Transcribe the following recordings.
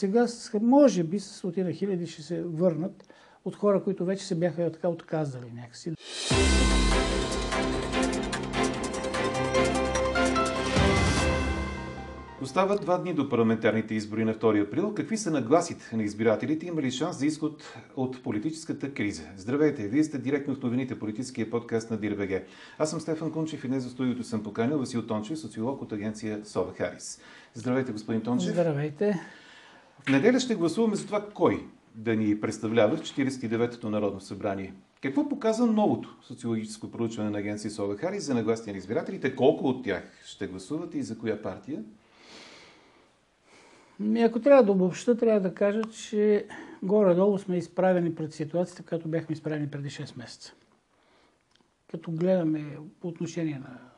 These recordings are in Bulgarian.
сега, може би, стотина хиляди ще се върнат от хора, които вече се бяха така отказали някакси. Остават два дни до парламентарните избори на 2 април. Какви са нагласите на избирателите? Има ли шанс за изход от политическата криза? Здравейте! Вие сте директно от новините политическия подкаст на Дирбеге. Аз съм Стефан Кунчев и днес за студиото съм поканил Васил Тончев, социолог от агенция Сова Харис. Здравейте, господин Тончев. Здравейте. В неделя ще гласуваме за това кой да ни представлява в 49-то Народно събрание. Какво показва новото социологическо проучване на агенция Сова Харис за нагласите на избирателите? Колко от тях ще гласуват и за коя партия? Ако трябва да обобща, трябва да кажа, че горе-долу сме изправени пред ситуацията, която бяхме изправени преди 6 месеца. Като гледаме по отношение на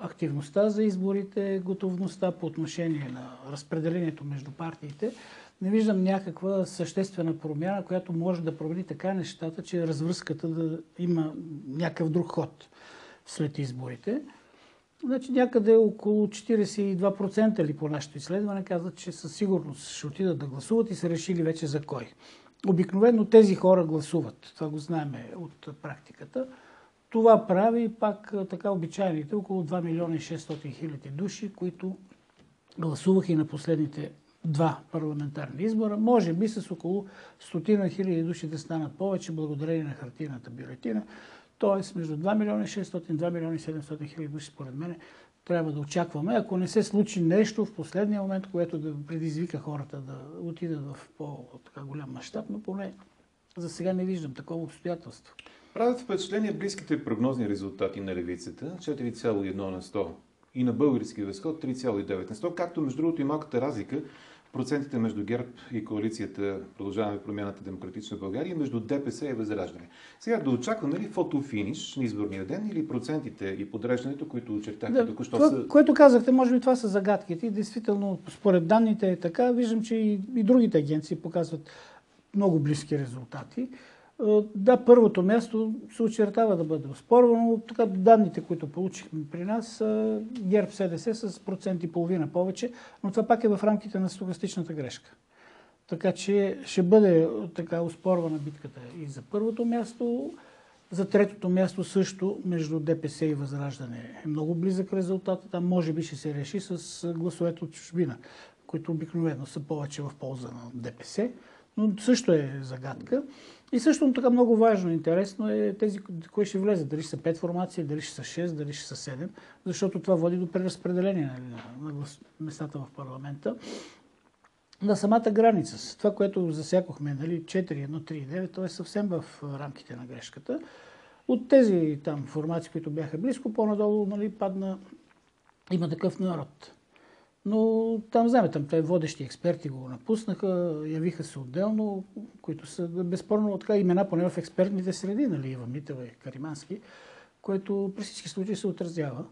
активността за изборите, готовността по отношение на разпределението между партиите, не виждам някаква съществена промяна, която може да промени така нещата, че развръзката да има някакъв друг ход след изборите. Значи някъде около 42% ли по нашето изследване казват, че със сигурност ще отидат да гласуват и са решили вече за кой. Обикновено тези хора гласуват. Това го знаем от практиката. Това прави пак така обичайните около 2 милиона и 600 хиляди души, които гласуваха и на последните два парламентарни избора. Може би с около стотина хиляди души да станат повече благодарение на хартийната бюлетина. Тоест между 2 милиона и 600, 2 милиона и 700 хиляди души, според мен, трябва да очакваме. Ако не се случи нещо в последния момент, което да предизвика хората да отидат в по-голям мащаб, но поне за сега не виждам такова обстоятелство. Правят впечатление близките прогнозни резултати на левицата 4,1 на 100 и на български възход 3,9 на 100, както между другото и малката разлика процентите между ГЕРБ и коалицията Продължаваме промяната Демократична България между ДПС и Възраждане. Сега да очакваме ли фотофиниш на изборния ден или процентите и подреждането, които очертахте да, току-що това, са... Което казахте, може би това са загадките и действително според данните е така. Виждам, че и, и другите агенции показват много близки резултати. Е, да, първото място се очертава да бъде оспорвано. Така, данните, които получихме при нас, са ГЕРБ СДС с процент и половина повече, но това пак е в рамките на стокастичната грешка. Така че ще бъде така оспорвана битката и за първото място. За третото място също между ДПС и Възраждане е много близък резултат. Там може би ще се реши с гласовете от чужбина, които обикновено са повече в полза на ДПС но също е загадка. И също така много важно и интересно е тези, кои ще влезат. Дали ще са 5 формации, дали ще са 6, дали ще са 7, защото това води до преразпределение нали, на, местата в парламента. На самата граница, това, което засякохме, нали, 4, 1, 3, 9, то е съвсем в рамките на грешката. От тези там формации, които бяха близко, по-надолу нали, падна има такъв народ. Но там, знаем, там те водещи експерти го напуснаха, явиха се отделно, които са безспорно така имена, поне в експертните среди, нали, Ива Митева и Каримански, което при всички случаи се отразява.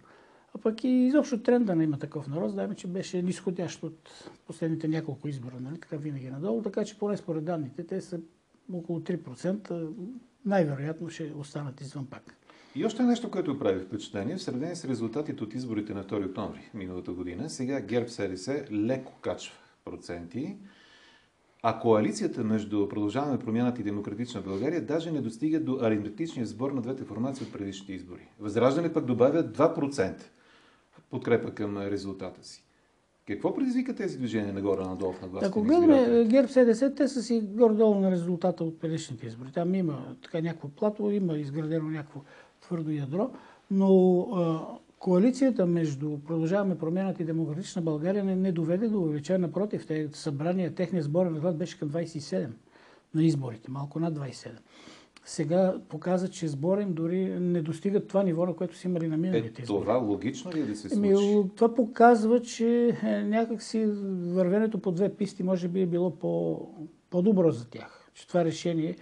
А пък и изобщо тренда на има такъв народ, знаем, че беше нисходящ от последните няколко избора, нали, така винаги надолу, така че поне според данните те са около 3%, най-вероятно ще останат извън пак. И още нещо, което прави впечатление, в сравнение с резултатите от изборите на 2 октомври миналата година, сега ГЕРБ СДС леко качва проценти, а коалицията между Продължаваме промяната и Демократична България даже не достига до аритметичния сбор на двете формации от предишните избори. Възраждане пък добавя 2% подкрепа към резултата си. Какво предизвика тези движения нагоре-надолу в нагласите Ако гледаме ГЕРБ СДС, те са си горе-долу на резултата от предишните избори. Там има така някакво плато, има изградено някакво твърдо ядро, но а, коалицията между Продължаваме промяната и Демократична България не, не доведе до увеличение. Напротив, те, събрания, техният сборен резултат беше към 27 на изборите, малко над 27. Сега показва, че сборен дори не достигат това ниво, на което са имали на миналите е, Това логично ли е да се случи? Еми, това показва, че е, някакси вървенето по две писти може би е било по, по-добро за тях. Че това решение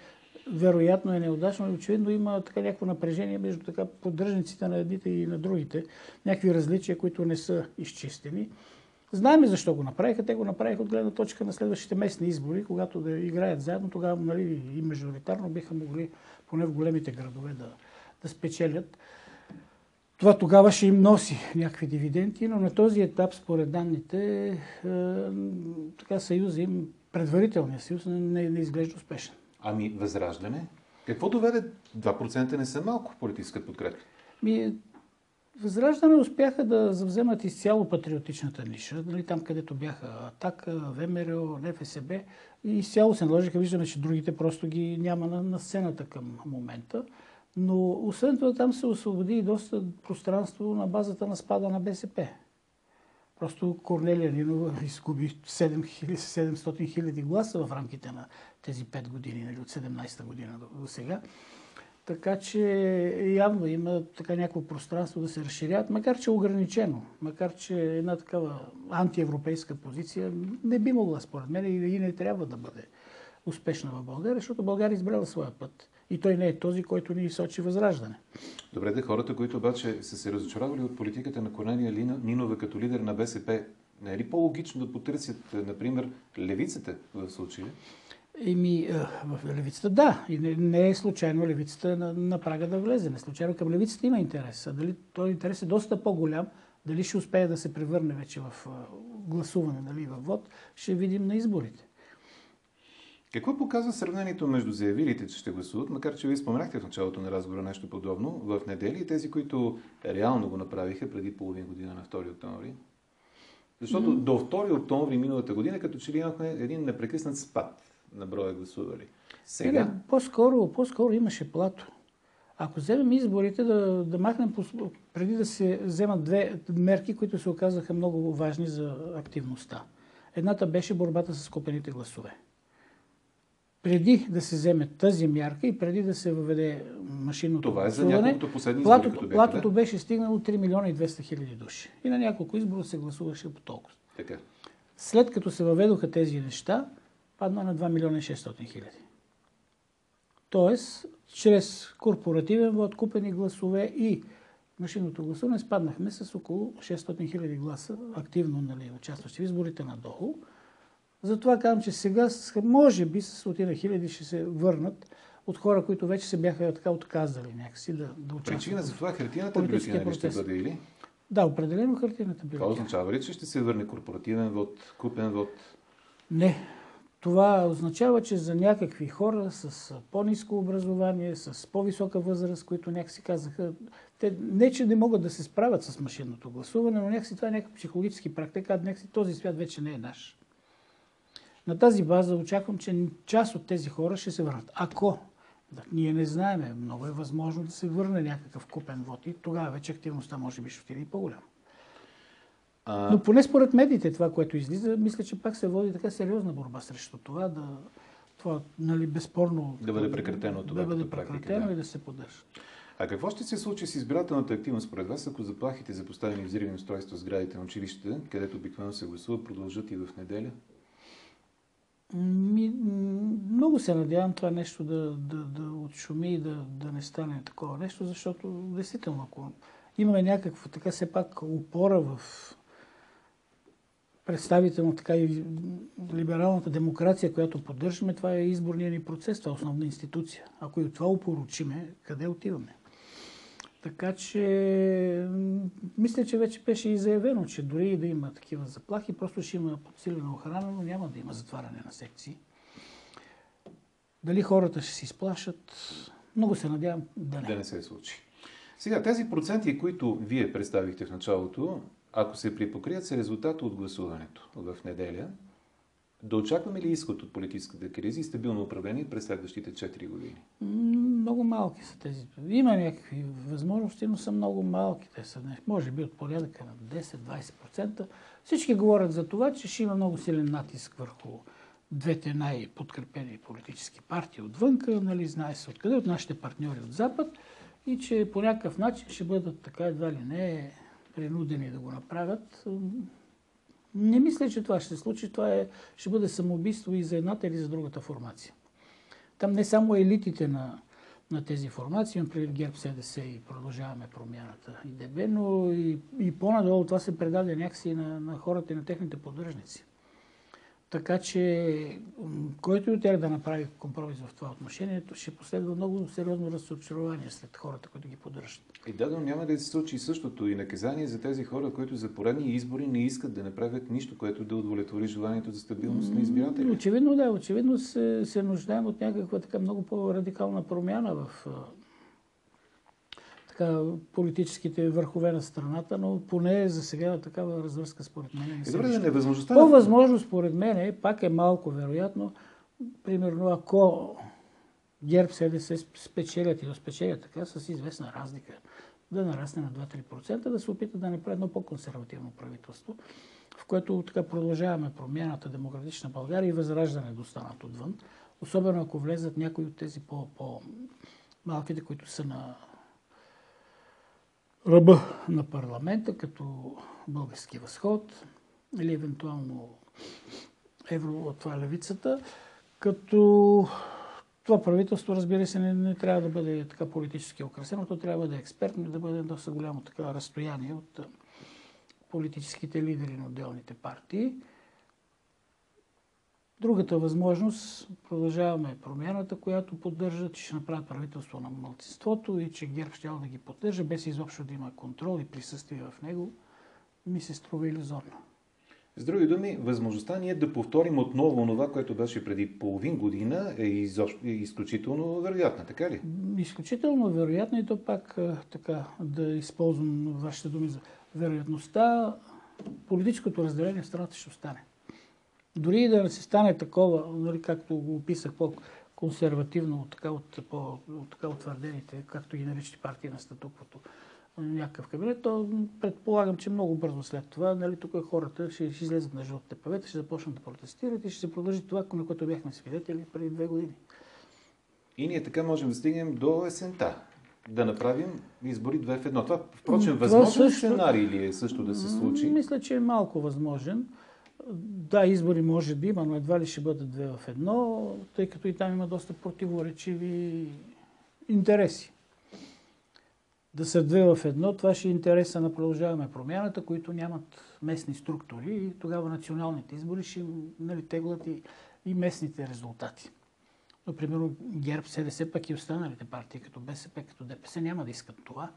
вероятно е неудачно и очевидно има така някакво напрежение между така поддръжниците на едните и на другите, някакви различия, които не са изчистени. Знаеме защо го направиха. Те го направиха от гледна точка на следващите местни избори, когато да играят заедно, тогава нали, и мажоритарно биха могли, поне в големите градове, да, да спечелят. това тогава ще им носи някакви дивиденти, но на този етап, според данните, е, така съюз им, предварителният съюз не, не изглежда успешен. Ами възраждане? Какво доведе? 2% не са малко политическа подкрепа. Ми, Възраждане успяха да завземат изцяло патриотичната ниша, нали, там където бяха Атака, ВМРО, НФСБ и изцяло се наложиха. Виждаме, че другите просто ги няма на, на сцената към момента. Но освен това там се освободи и доста пространство на базата на спада на БСП. Просто Корнелия Нинова изгуби 700 хиляди гласа в рамките на тези 5 години, нали, от 17-та година до, до сега. Така че явно има така някакво пространство да се разширяват, макар че ограничено, макар че една такава антиевропейска позиция не би могла, според мен, и не трябва да бъде успешна в България, защото България е избрала своя път. И той не е този, който ни сочи възраждане. Добре, де хората, които обаче са се разочаровали от политиката на Корнелия Нинова като лидер на БСП, не е ли по-логично да потърсят, например, левицата в случая? Еми, в левицата да. И не, е случайно левицата на, на прага да влезе. Не случайно към левицата има интерес. А дали този интерес е доста по-голям, дали ще успее да се превърне вече в гласуване, нали, в вод, ще видим на изборите. Какво показва сравнението между заявилите, че ще гласуват, макар че вие споменахте в началото на разговора нещо подобно, в неделя и тези, които реално го направиха преди половин година на 2 октомври? Защото mm-hmm. до 2 октомври миналата година, като че ли имахме един непрекъснат спад на броя гласували. Сега... Не, по-скоро, по-скоро имаше плато. Ако вземем изборите, да, да махнем преди да се вземат две мерки, които се оказаха много важни за активността. Едната беше борбата с купените гласове. Преди да се вземе тази мярка и преди да се въведе машинното Това е за няколкото последни платото, избори, платото беше стигнало 3 милиона и 200 хиляди души. И на няколко избора се гласуваше по толкова. Така. След като се въведоха тези неща, падна на 2 милиона и 600 хиляди. Тоест, чрез корпоративен вод, купени гласове и машинното гласуване спаднахме с около 600 хиляди гласа, активно нали, участващи в изборите надолу. Затова казвам, че сега може би с стотина хиляди ще се върнат от хора, които вече се бяха така отказали някакси да, да участват. Причина за това хартияната бюлетина ли ще бъде или? Да, определено хартияната бюлетина. Това означава ли, че ще се върне корпоративен вод, купен вод? Не, това означава, че за някакви хора с по-низко образование, с по-висока възраст, които някакси казаха, те не, че не могат да се справят с машинното гласуване, но някакси това е някакъв психологически практика, а някакси този свят вече не е наш. На тази база очаквам, че част от тези хора ще се върнат. Ако да, ние не знаеме, много е възможно да се върне някакъв купен вод и тогава вече активността може би ще отиде и по-голяма. А... Но поне според медиите това, което излиза, мисля, че пак се води така сериозна борба срещу това, да, това нали, безспорно да бъде прекратено това да бъде прекратено практика, да. и да се поддържа. А какво ще се случи с избирателната активност според вас, ако заплахите за поставени взривни устройства в сградите на училищата, където обикновено се гласува, продължат и в неделя? Ми, много се надявам това нещо да, да, да отшуми и да, да не стане такова нещо, защото действително, ако имаме някаква така все пак опора в представително така и либералната демокрация, която поддържаме, това е изборния ни процес, това е основна институция. Ако и от това упоручиме, къде отиваме? Така че, мисля, че вече беше и заявено, че дори и да има такива заплахи, просто ще има подсилена охрана, но няма да има затваряне на секции. Дали хората ще си изплашат? Много се надявам да не. Да не се случи. Сега, тези проценти, които вие представихте в началото, ако се припокрият с резултата от гласуването в неделя, да очакваме ли изход от политическата криза и стабилно управление през следващите 4 години? Много малки са тези. Има някакви възможности, но са много малки. Те са, може би, от порядъка на 10-20%. Всички говорят за това, че ще има много силен натиск върху двете най-подкрепени политически партии отвънка, нали, знае се откъде, от нашите партньори от Запад, и че по някакъв начин ще бъдат така едва ли не принудени да го направят. Не мисля, че това ще се случи. Това е, ще бъде самоубийство и за едната или за другата формация. Там не само елитите на, на тези формации, например ГЕРБ, СДС и продължаваме промяната и ДБ, но и, и по-надолу това се предаде някакси на, на хората и на техните поддръжници. Така че, който и от тях да направи компромис в това отношение, ще последва много сериозно разочарование след хората, които ги поддържат. И да, но няма да се случи същото и наказание за тези хора, които за поредни избори не искат да направят нищо, което да удовлетвори желанието за стабилност на избирателите. Очевидно, да, очевидно се, се нуждаем от някаква така много по-радикална промяна в така, политическите върхове на страната, но поне за сега такава развръзка според мен. Не добре, да невъзможността. По-възможно според мен, пак е малко вероятно, примерно ако ГЕРБ СДС спечелят и да спечелят така с известна разлика, да нарасне на 2-3%, да се опита да направи едно по-консервативно правителство, в което така продължаваме промяната демократична България и възраждане да останат отвън. Особено ако влезат някои от тези по-малките, които са на ръба на парламента, като Български възход или евентуално Евро, това левицата, като това правителство, разбира се, не, не трябва да бъде така политически украсено, то трябва да е експертно и да бъде доста голямо така разстояние от политическите лидери на отделните партии. Другата възможност, продължаваме промяната, която поддържа, че ще направят правителство на мълцинството и че ГЕРБ ще да ги поддържа, без изобщо да има контрол и присъствие в него, ми се струва иллюзорно. С други думи, възможността ние да повторим отново това, което беше преди половин година, е, изобщо, е изключително вероятна, така ли? Изключително вероятно и то пак така да използвам вашите думи за вероятността, политическото разделение в страната ще остане. Дори да не се стане такова, нали, както го описах по-консервативно така, от, по, така утвърдените, както ги наричате партии на статуквото, някакъв кабинет, то предполагам, че много бързо след това, нали, тук хората ще, ще излезат на жълтите павета, ще започнат да протестират и ще се продължи това, на което бяхме свидетели преди две години. И ние така можем да стигнем до есента. Да направим избори две в едно. Това, впрочем, това възможен също... сценарий ли е също да се случи? Мисля, че е малко възможен. Да, избори може да има, но едва ли ще бъдат две в едно, тъй като и там има доста противоречиви интереси. Да са две в едно, това ще е интереса на продължаваме промяната, които нямат местни структури и тогава националните избори ще нали, теглят и, и местните резултати. Но, примерно, ГЕРБ, СДС, пък и останалите партии, като БСП, като ДПС, няма да искат това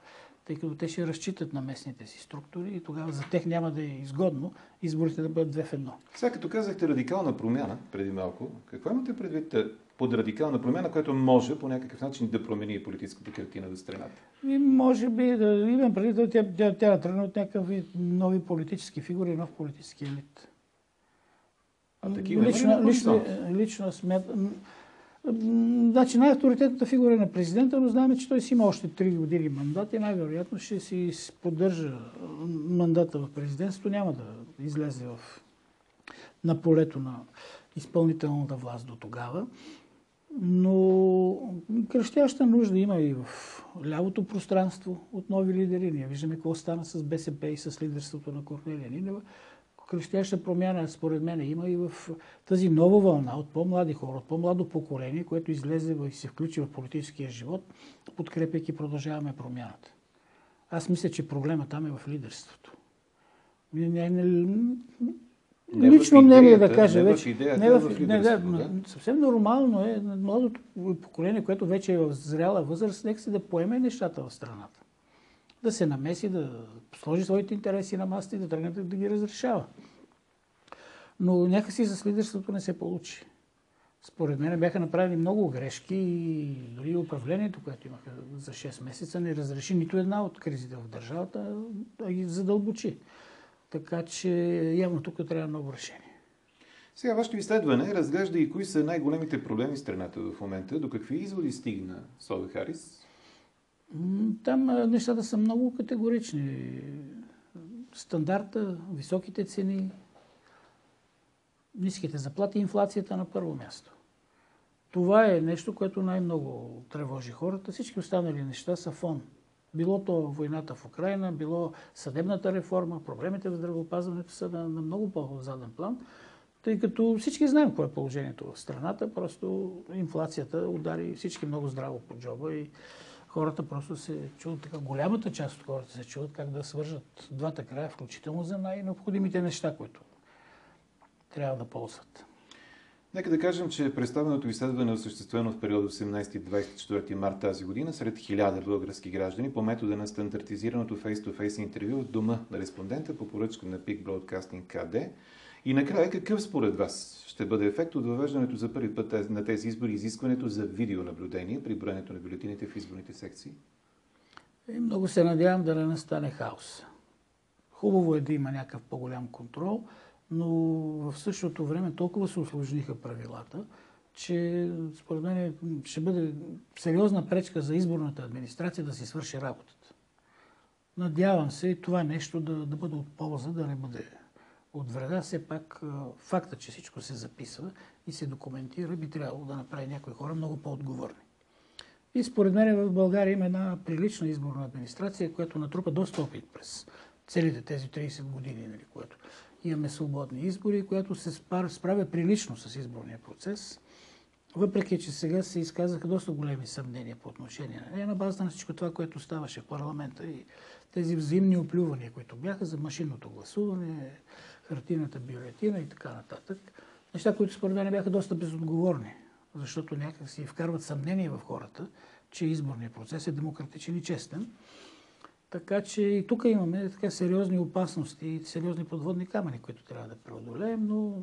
тъй като те ще разчитат на местните си структури и тогава за тях няма да е изгодно изборите да бъдат две в едно. Сега като казахте радикална промяна преди малко, какво имате предвид е, под радикална промяна, която може по някакъв начин да промени политическата картина в страната? И може би да имам преди да тя, тя, тя тръгне от някакви нови политически фигури, нов политически елит. А такива лично, лично, лично смет, Значи най-авторитетната фигура е на президента, но знаем, че той си има още 3 години мандат и най-вероятно ще си поддържа мандата в президентството, няма да излезе в, на полето на изпълнителната власт до тогава. Но кръщяща нужда има и в лявото пространство от нови лидери. Ние виждаме какво стана с БСП и с лидерството на Корнелия Нинева крещяща промяна, според мен, има и в тази нова вълна от по-млади хора, от по-младо поколение, което излезе и се включи в политическия живот, подкрепяйки продължаваме промяната. Аз мисля, че проблема там е в лидерството. Не, не, не, лично мнение да кажа не вече. Идеята, не в, не, не, да, съвсем нормално е младото поколение, което вече е в зряла възраст, нека се да поеме нещата в страната да се намеси, да сложи своите интереси на масата и да тръгне да ги разрешава. Но някакси с лидерството не се получи. Според мен бяха направени много грешки и дори управлението, което имаха за 6 месеца, не разреши нито една от кризите в държавата, а ги задълбочи. Така че явно тук трябва ново решение. Сега вашето изследване разглежда и кои са най-големите проблеми в страната в момента. До какви изводи стигна Сода Харис? Там нещата са много категорични. Стандарта, високите цени, ниските заплати инфлацията на първо място. Това е нещо, което най-много тревожи хората. Всички останали неща са фон. Било то войната в Украина, било съдебната реформа, проблемите в здравеопазването са на, на много по-заден план, тъй като всички знаем какво е положението в страната, просто инфлацията удари всички много здраво по джоба и хората просто се чуват така, голямата част от хората се чуват как да свържат двата края, включително за най-необходимите неща, които трябва да ползват. Нека да кажем, че представеното изследване е осъществено в периода 18-24 март тази година сред хиляда български граждани по метода на стандартизираното face-to-face интервю в дома на респондента по поръчка на Peak Broadcasting KD. И накрая, какъв според вас ще бъде ефект от въвеждането за първи път на тези избори изискването за видеонаблюдение при броенето на бюлетините в изборните секции? И много се надявам да не настане хаос. Хубаво е да има някакъв по-голям контрол, но в същото време толкова се осложниха правилата, че според мен ще бъде сериозна пречка за изборната администрация да си свърши работата. Надявам се и това нещо да, да бъде от полза, да не бъде от вреда. Все пак факта, че всичко се записва и се документира, би трябвало да направи някои хора много по-отговорни. И според мен в България има една прилична изборна администрация, която натрупа доста опит през целите тези 30 години, нали, което имаме свободни избори, която се справя прилично с изборния процес. Въпреки, че сега се изказаха доста големи съмнения по отношение на нея, на базата на всичко това, което ставаше в парламента и тези взаимни оплювания, които бяха за машинното гласуване, хартината бюлетина и така нататък. Неща, които според мен бяха доста безотговорни, защото някак си вкарват съмнение в хората, че изборният процес е демократичен и честен. Така че и тук имаме така сериозни опасности и сериозни подводни камъни, които трябва да преодолеем, но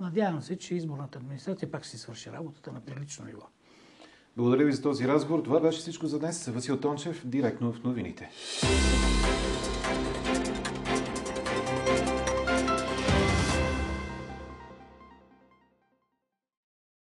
надявам се, че изборната администрация пак ще си свърши работата на прилично ниво. Благодаря ви за този разговор. Това беше всичко за днес. Васил Тончев, директно в новините.